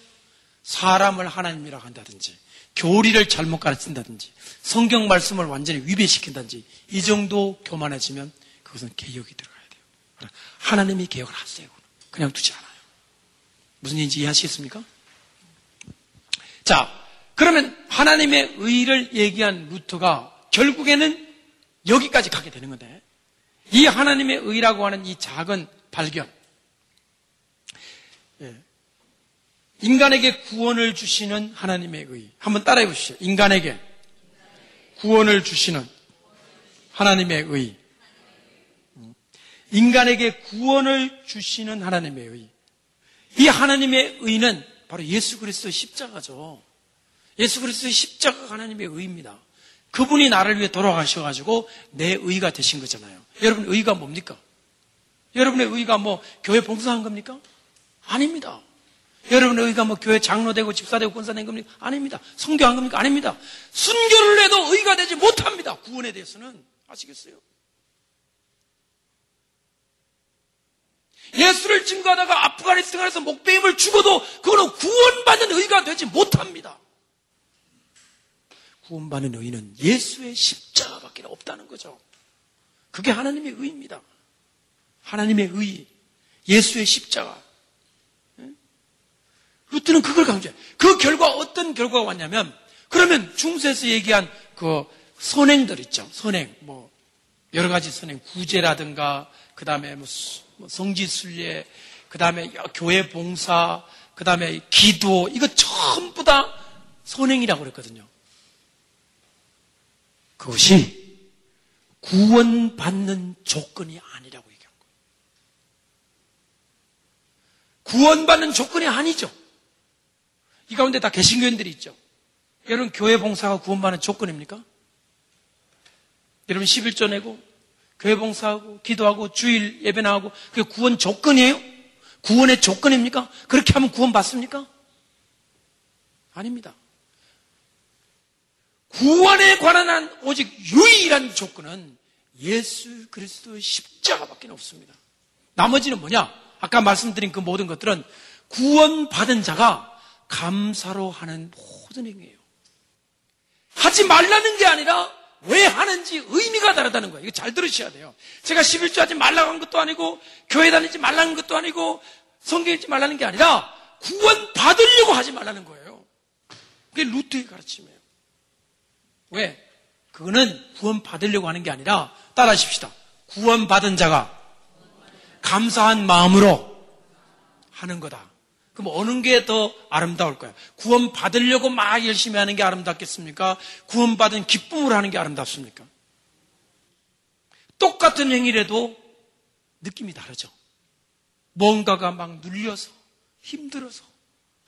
사람을 하나님이라 한다든지 교리를 잘못 가르친다든지 성경 말씀을 완전히 위배시킨다든지 이 정도 교만해지면 그것은 개혁이 들어가야 돼요. 하나님이 개혁을 하세요. 그냥 두지 않아요. 무슨 얘기인지 이해하시겠습니까? 자, 그러면 하나님의 의를 얘기한 루터가 결국에는 여기까지 가게 되는 건데 이 하나님의 의라고 하는 이 작은 발견 예. 인간에게 구원을 주시는 하나님의 의. 한번 따라해 보시죠. 인간에게 구원을 주시는 하나님의 의. 인간에게 구원을 주시는 하나님의 의. 이 하나님의 의는 바로 예수 그리스도의 십자가죠. 예수 그리스도의 십자가가 하나님의 의입니다. 그분이 나를 위해 돌아가셔가지고 내 의가 되신 거잖아요. 여러분 의가 뭡니까? 여러분의 의가 뭐 교회 봉사한 겁니까? 아닙니다. 여러분의 의가 뭐 교회 장로되고 집사되고 권사된 겁니까? 아닙니다. 성교한 겁니까? 아닙니다. 순교를 해도 의가 되지 못합니다. 구원에 대해서는. 아시겠어요? 예수를 증거하다가 아프가니스탄에서 목배임을 죽어도 그거는 구원받는 의가 되지 못합니다. 구원받는 의는 예수의 십자가밖에 없다는 거죠. 그게 하나님의 의입니다. 하나님의 의, 예수의 십자가. 루트는 그걸 강조해. 그 결과 어떤 결과가 왔냐면 그러면 중세에서 얘기한 그 선행들 있죠. 선행 뭐 여러 가지 선행 구제라든가 그 다음에 뭐, 뭐 성지순례 그 다음에 교회 봉사 그 다음에 기도 이거 전부 다 선행이라고 그랬거든요. 그것이 구원받는 조건이 아니라고 얘기한 거예요. 구원받는 조건이 아니죠. 이 가운데 다 개신교인들이 있죠. 여러분 교회 봉사가 구원받는 조건입니까? 여러분 11조 내고 교회 봉사하고 기도하고 주일 예배 나가고 그게 구원 조건이에요? 구원의 조건입니까? 그렇게 하면 구원 받습니까? 아닙니다. 구원에 관한 한 오직 유일한 조건은 예수 그리스도의 십자가밖에 없습니다. 나머지는 뭐냐? 아까 말씀드린 그 모든 것들은 구원받은 자가 감사로 하는 모든 행위예요. 하지 말라는 게 아니라 왜 하는지 의미가 다르다는 거예요. 이거 잘 들으셔야 돼요. 제가 11조 하지 말라고 한 것도 아니고 교회 다니지 말라는 것도 아니고 성경 읽지 말라는 게 아니라 구원 받으려고 하지 말라는 거예요. 그게 루트의 가르침이에요. 왜? 그거는 구원 받으려고 하는 게 아니라 따라하십시다. 구원 받은 자가 감사한 마음으로 하는 거다. 그럼 어느 게 더 아름다울 까요? 구원 받으려고 막 열심히 하는 게 아름답겠습니까? 구원 받은 기쁨으로 하는 게 아름답습니까? 똑같은 행위라도 느낌이 다르죠. 뭔가가 막 눌려서 힘들어서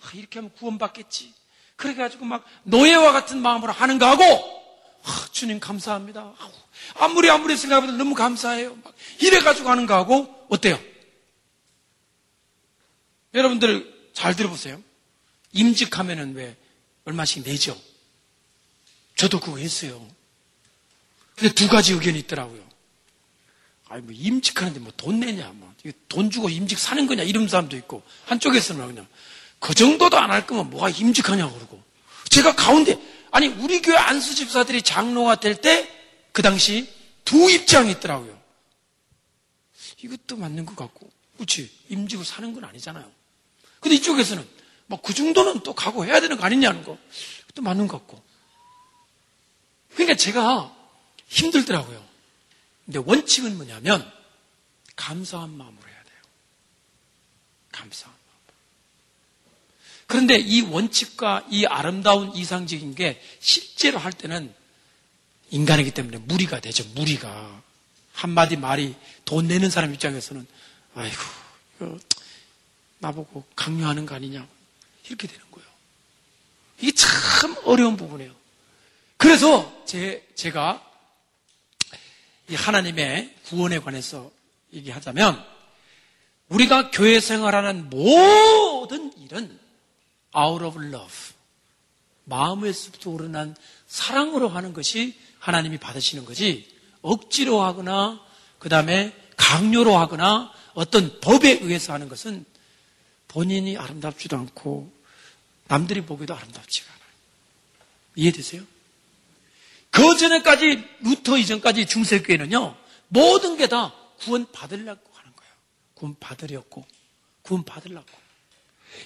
아, 이렇게 하면 구원받겠지. 그래가지고 막 노예와 같은 마음으로 하는 거하고 아, 주님 감사합니다. 아무리 아무리 생각해도 너무 감사해요. 막 이래가지고 하는 거하고 어때요? 여러분들 잘 들어보세요. 임직하면은 왜 얼마씩 내죠? 저도 그거 했어요. 근데 두 가지 의견이 있더라고요. 아니, 뭐, 임직하는데 뭐 돈 내냐, 뭐. 돈 주고 임직 사는 거냐, 이런 사람도 있고. 한쪽에서는 그냥, 그 정도도 안 할 거면 뭐가 임직하냐고 그러고. 제가 가운데, 아니, 우리 교회 안수 집사들이 장로가 될 때, 그 당시 두 입장이 있더라고요. 이것도 맞는 것 같고. 그렇지. 임직을 사는 건 아니잖아요. 근데 이쪽에서는 뭐 그 정도는 또 각오해야 되는 거 아니냐는 거. 또 맞는 것 같고. 그러니까 제가 힘들더라고요. 근데 원칙은 뭐냐면 감사한 마음으로 해야 돼요. 감사한 마음. 그런데 이 원칙과 이 아름다운 이상적인 게 실제로 할 때는 인간이기 때문에 무리가 되죠. 무리가 한마디 말이 돈 내는 사람 입장에서는 아이고 나보고 강요하는 거 아니냐. 이렇게 되는 거예요. 이게 참 어려운 부분이에요. 그래서 제, 제가 이 하나님의 구원에 관해서 얘기하자면 우리가 교회 생활하는 모든 일은 out of love. 마음에서부터 오르난 사랑으로 하는 것이 하나님이 받으시는 거지 억지로 하거나 그 다음에 강요로 하거나 어떤 법에 의해서 하는 것은 본인이 아름답지도 않고 남들이 보기도 아름답지가 않아요. 이해되세요? 그 전에까지 루터 이전까지 중세교회는요 모든 게 다 구원 받으려고 하는 거예요. 구원 받으려고 구원 받으려고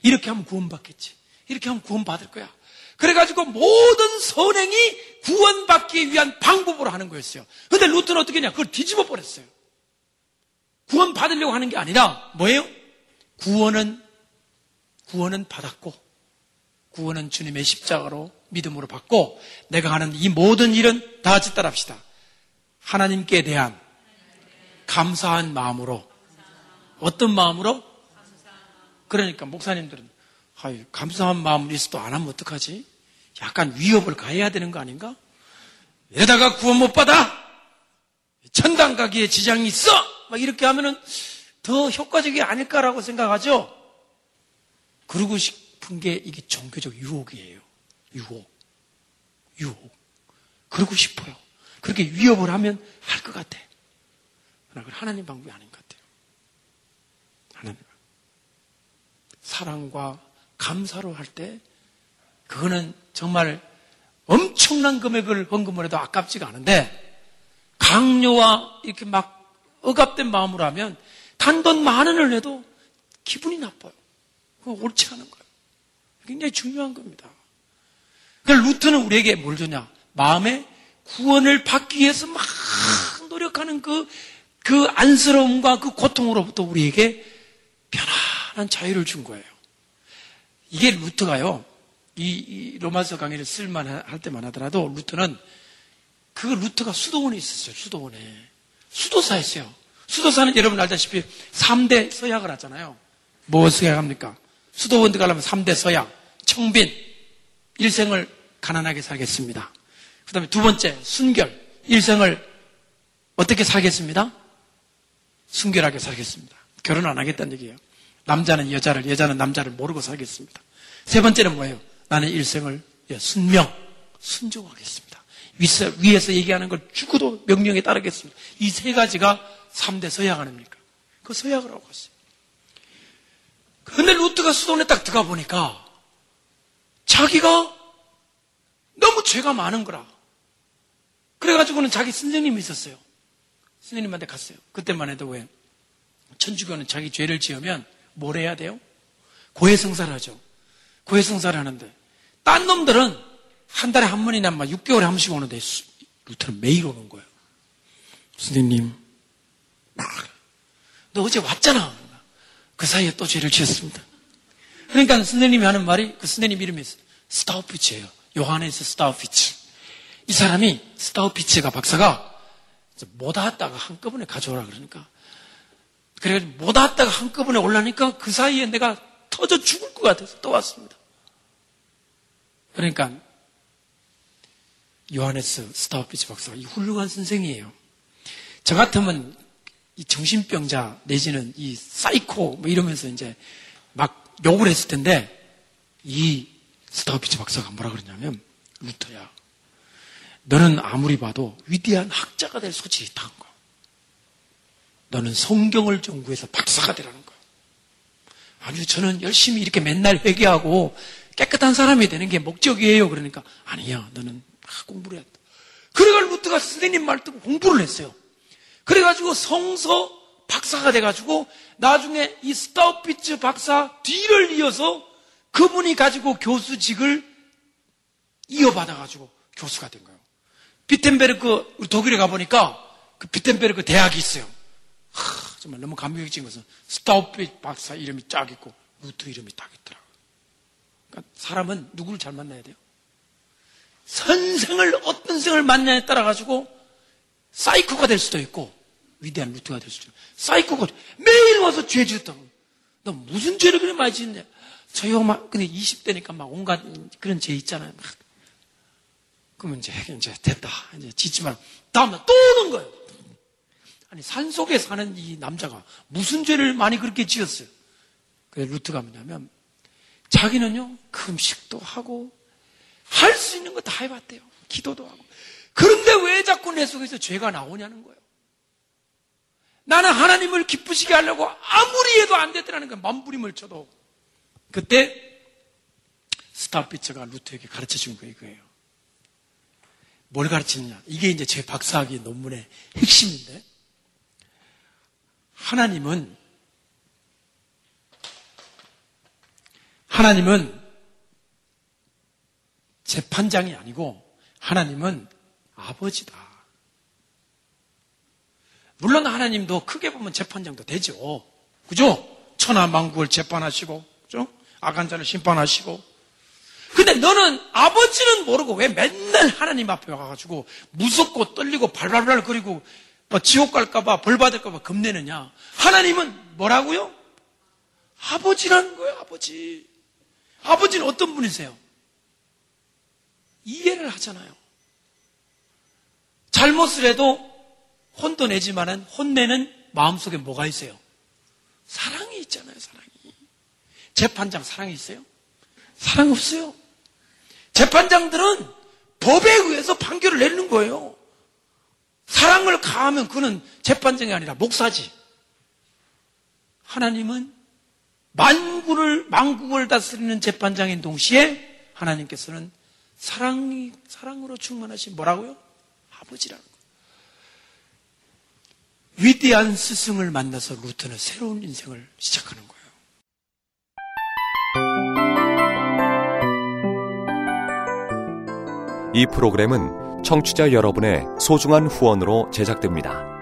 이렇게 하면 구원 받겠지. 이렇게 하면 구원 받을 거야. 그래가지고 모든 선행이 구원받기 위한 방법으로 하는 거였어요. 근데 루터는 어떻게 했냐? 그걸 뒤집어 버렸어요. 구원 받으려고 하는 게 아니라 뭐예요? 구원은 구원은 받았고 구원은 주님의 십자가로 믿음으로 받고 내가 하는 이 모든 일은 다 따라합시다. 하나님께 대한 감사한 마음으로 어떤 마음으로? 그러니까 목사님들은 아유, 감사한 마음으로 있어도 안 하면 어떡하지? 약간 위협을 가해야 되는 거 아닌가? 이러다가 구원 못 받아? 천당 가기에 지장이 있어? 막 이렇게 하면은 더 효과적이 아닐까라고 생각하죠? 그러고 싶은 게 이게 종교적 유혹이에요. 유혹. 유혹. 그러고 싶어요. 그렇게 위협을 하면 할 것 같아. 그러나 그건 하나님 방법이 아닌 것 같아요. 하나님. 사랑과 감사로 할 때, 그거는 정말 엄청난 금액을 헌금을 해도 아깝지가 않은데 강요와 이렇게 막 억압된 마음으로 하면 단돈 만 원을 내도 기분이 나빠요. 옳지 않은 거예요. 굉장히 중요한 겁니다. 그러니까 루트는 우리에게 뭘 주냐? 마음의 구원을 받기 위해서 막 노력하는 그, 그 안쓰러움과 그 고통으로부터 우리에게 편안한 자유를 준 거예요. 이게 루트가요, 이, 이 로마서 강의를 쓸만 할 때만 하더라도 루트는 그 루트가 수도원에 있었어요, 수도원에. 수도사였어요. 수도사는 여러분 알다시피 3대 서약을 하잖아요. 뭐 서약합니까? 수도원 들어가려면 3대 서약. 청빈. 일생을 가난하게 살겠습니다. 그 다음에 두 번째, 순결. 일생을 어떻게 살겠습니다? 순결하게 살겠습니다. 결혼 안 하겠다는 얘기예요. 남자는 여자를, 여자는 남자를 모르고 살겠습니다. 세 번째는 뭐예요? 나는 일생을 예, 순명, 순종하겠습니다. 위에서 얘기하는 걸 죽어도 명령에 따르겠습니다. 이 세 가지가 3대 서약 아닙니까? 그 서약을 하고 갔어요. 근데 루트가 수도원에 딱 들어가 보니까 자기가 너무 죄가 많은 거라. 그래가지고는 자기 선생님이 있었어요. 선생님한테 갔어요. 그때만 해도 왜? 천주교는 자기 죄를 지으면 뭘 해야 돼요? 고해성사를 하죠. 고해성사를 하는데 딴 놈들은 한 달에 한 번이나 막 6개월에 한 번씩 오는데 루터는 매일 오는 거예요. 선생님, 너 어제 왔잖아. 그 사이에 또 죄를 지었습니다. 그러니까 선생님이 하는 말이 그 선생님 이름이 스타우피치예요. 요하네스 스타우피치. 이 사람이 스타우피치가 박사가 모았다가 한꺼번에 가져오라 그러니까 그래가지고 모았다가 한꺼번에 올라니까 그 사이에 내가 터져 죽을 것 같아서 또 왔습니다. 그러니까 요하네스 스타우피치 박사가 이 훌륭한 선생이에요. 저 같으면 이 정신병자 내지는 이 사이코 뭐 이러면서 이제 막 욕을 했을 텐데 이 스타우피치 박사가 뭐라 그러냐면 루터야 너는 아무리 봐도 위대한 학자가 될 소질이 있다는 거야. 너는 성경을 연구해서 박사가 되라는 거야. 아니요, 저는 열심히 이렇게 맨날 회개하고 깨끗한 사람이 되는 게 목적이에요. 그러니까 아니야, 너는 공부를 해야 돼. 그래가 루트가 선생님 말 듣고 공부를 했어요. 그래가지고 성서 박사가 돼가지고 나중에 이 스타우피츠 박사 뒤를 이어서 그분이 가지고 교수직을 이어받아가지고 교수가 된 거예요. 비텐베르크 독일에 가보니까 그 비텐베르크 대학이 있어요. 하, 정말 너무 감격적인 것은 스타우피츠 박사 이름이 쫙 있고 루터 이름이 딱 있더라고요. 그러니까 사람은 누구를 잘 만나야 돼요? 선생을 어떤 선생을 만나냐에 따라 가지고 사이코가 될 수도 있고 위대한 루터가 될 수도 있고 사이코가 매일 와서 죄 지었다고. 너 무슨 죄를 그래 많이 짓냐? 저요 막 근데 20대니까 막 온갖 그런 죄 있잖아요. 막. 그러면 이제 이제 됐다. 이제 짓지 말고 다음날 또 오는 거예요. 아니 산 속에 사는 이 남자가 무슨 죄를 많이 그렇게 지었어요? 그래 루트가 뭐냐면 자기는요 금식도 하고 할 수 있는 거 다 해봤대요. 기도도 하고. 그런데 왜 자꾸 내 속에서 죄가 나오냐는 거예요. 나는 하나님을 기쁘시게 하려고 아무리 해도 안 되더라는 거예요. 만부림을 쳐도. 그때 스타피처가 루트에게 가르쳐 준 거예요. 이거예요. 뭘 가르치느냐? 이게 이제 제 박사학위 논문의 핵심인데 하나님은 하나님은 재판장이 아니고 하나님은 아버지다. 물론 하나님도 크게 보면 재판장도 되죠. 그죠? 천하 만국을 재판하시고, 그죠? 악한 자를 심판하시고. 근데 너는 아버지는 모르고 왜 맨날 하나님 앞에 와가지고 무섭고 떨리고 발발발 거리고 뭐 지옥 갈까봐 벌 받을까봐 겁내느냐? 하나님은 뭐라고요? 아버지라는 거예요, 아버지. 아버지는 어떤 분이세요? 이해를 하잖아요. 잘못을 해도 혼도 내지만은 혼내는 마음속에 뭐가 있어요? 사랑이 있잖아요, 사랑이. 재판장 사랑이 있어요? 사랑 없어요. 재판장들은 법에 의해서 판결을 내리는 거예요. 사랑을 가하면 그는 재판장이 아니라 목사지. 하나님은 만국을, 만국을 다스리는 재판장인 동시에 하나님께서는 사랑이, 사랑으로 충만하신 뭐라고요? 아버지라는 거. 위대한 스승을 만나서 루트는 새로운 인생을 시작하는 거예요. 이 프로그램은 청취자 여러분의 소중한 후원으로 제작됩니다.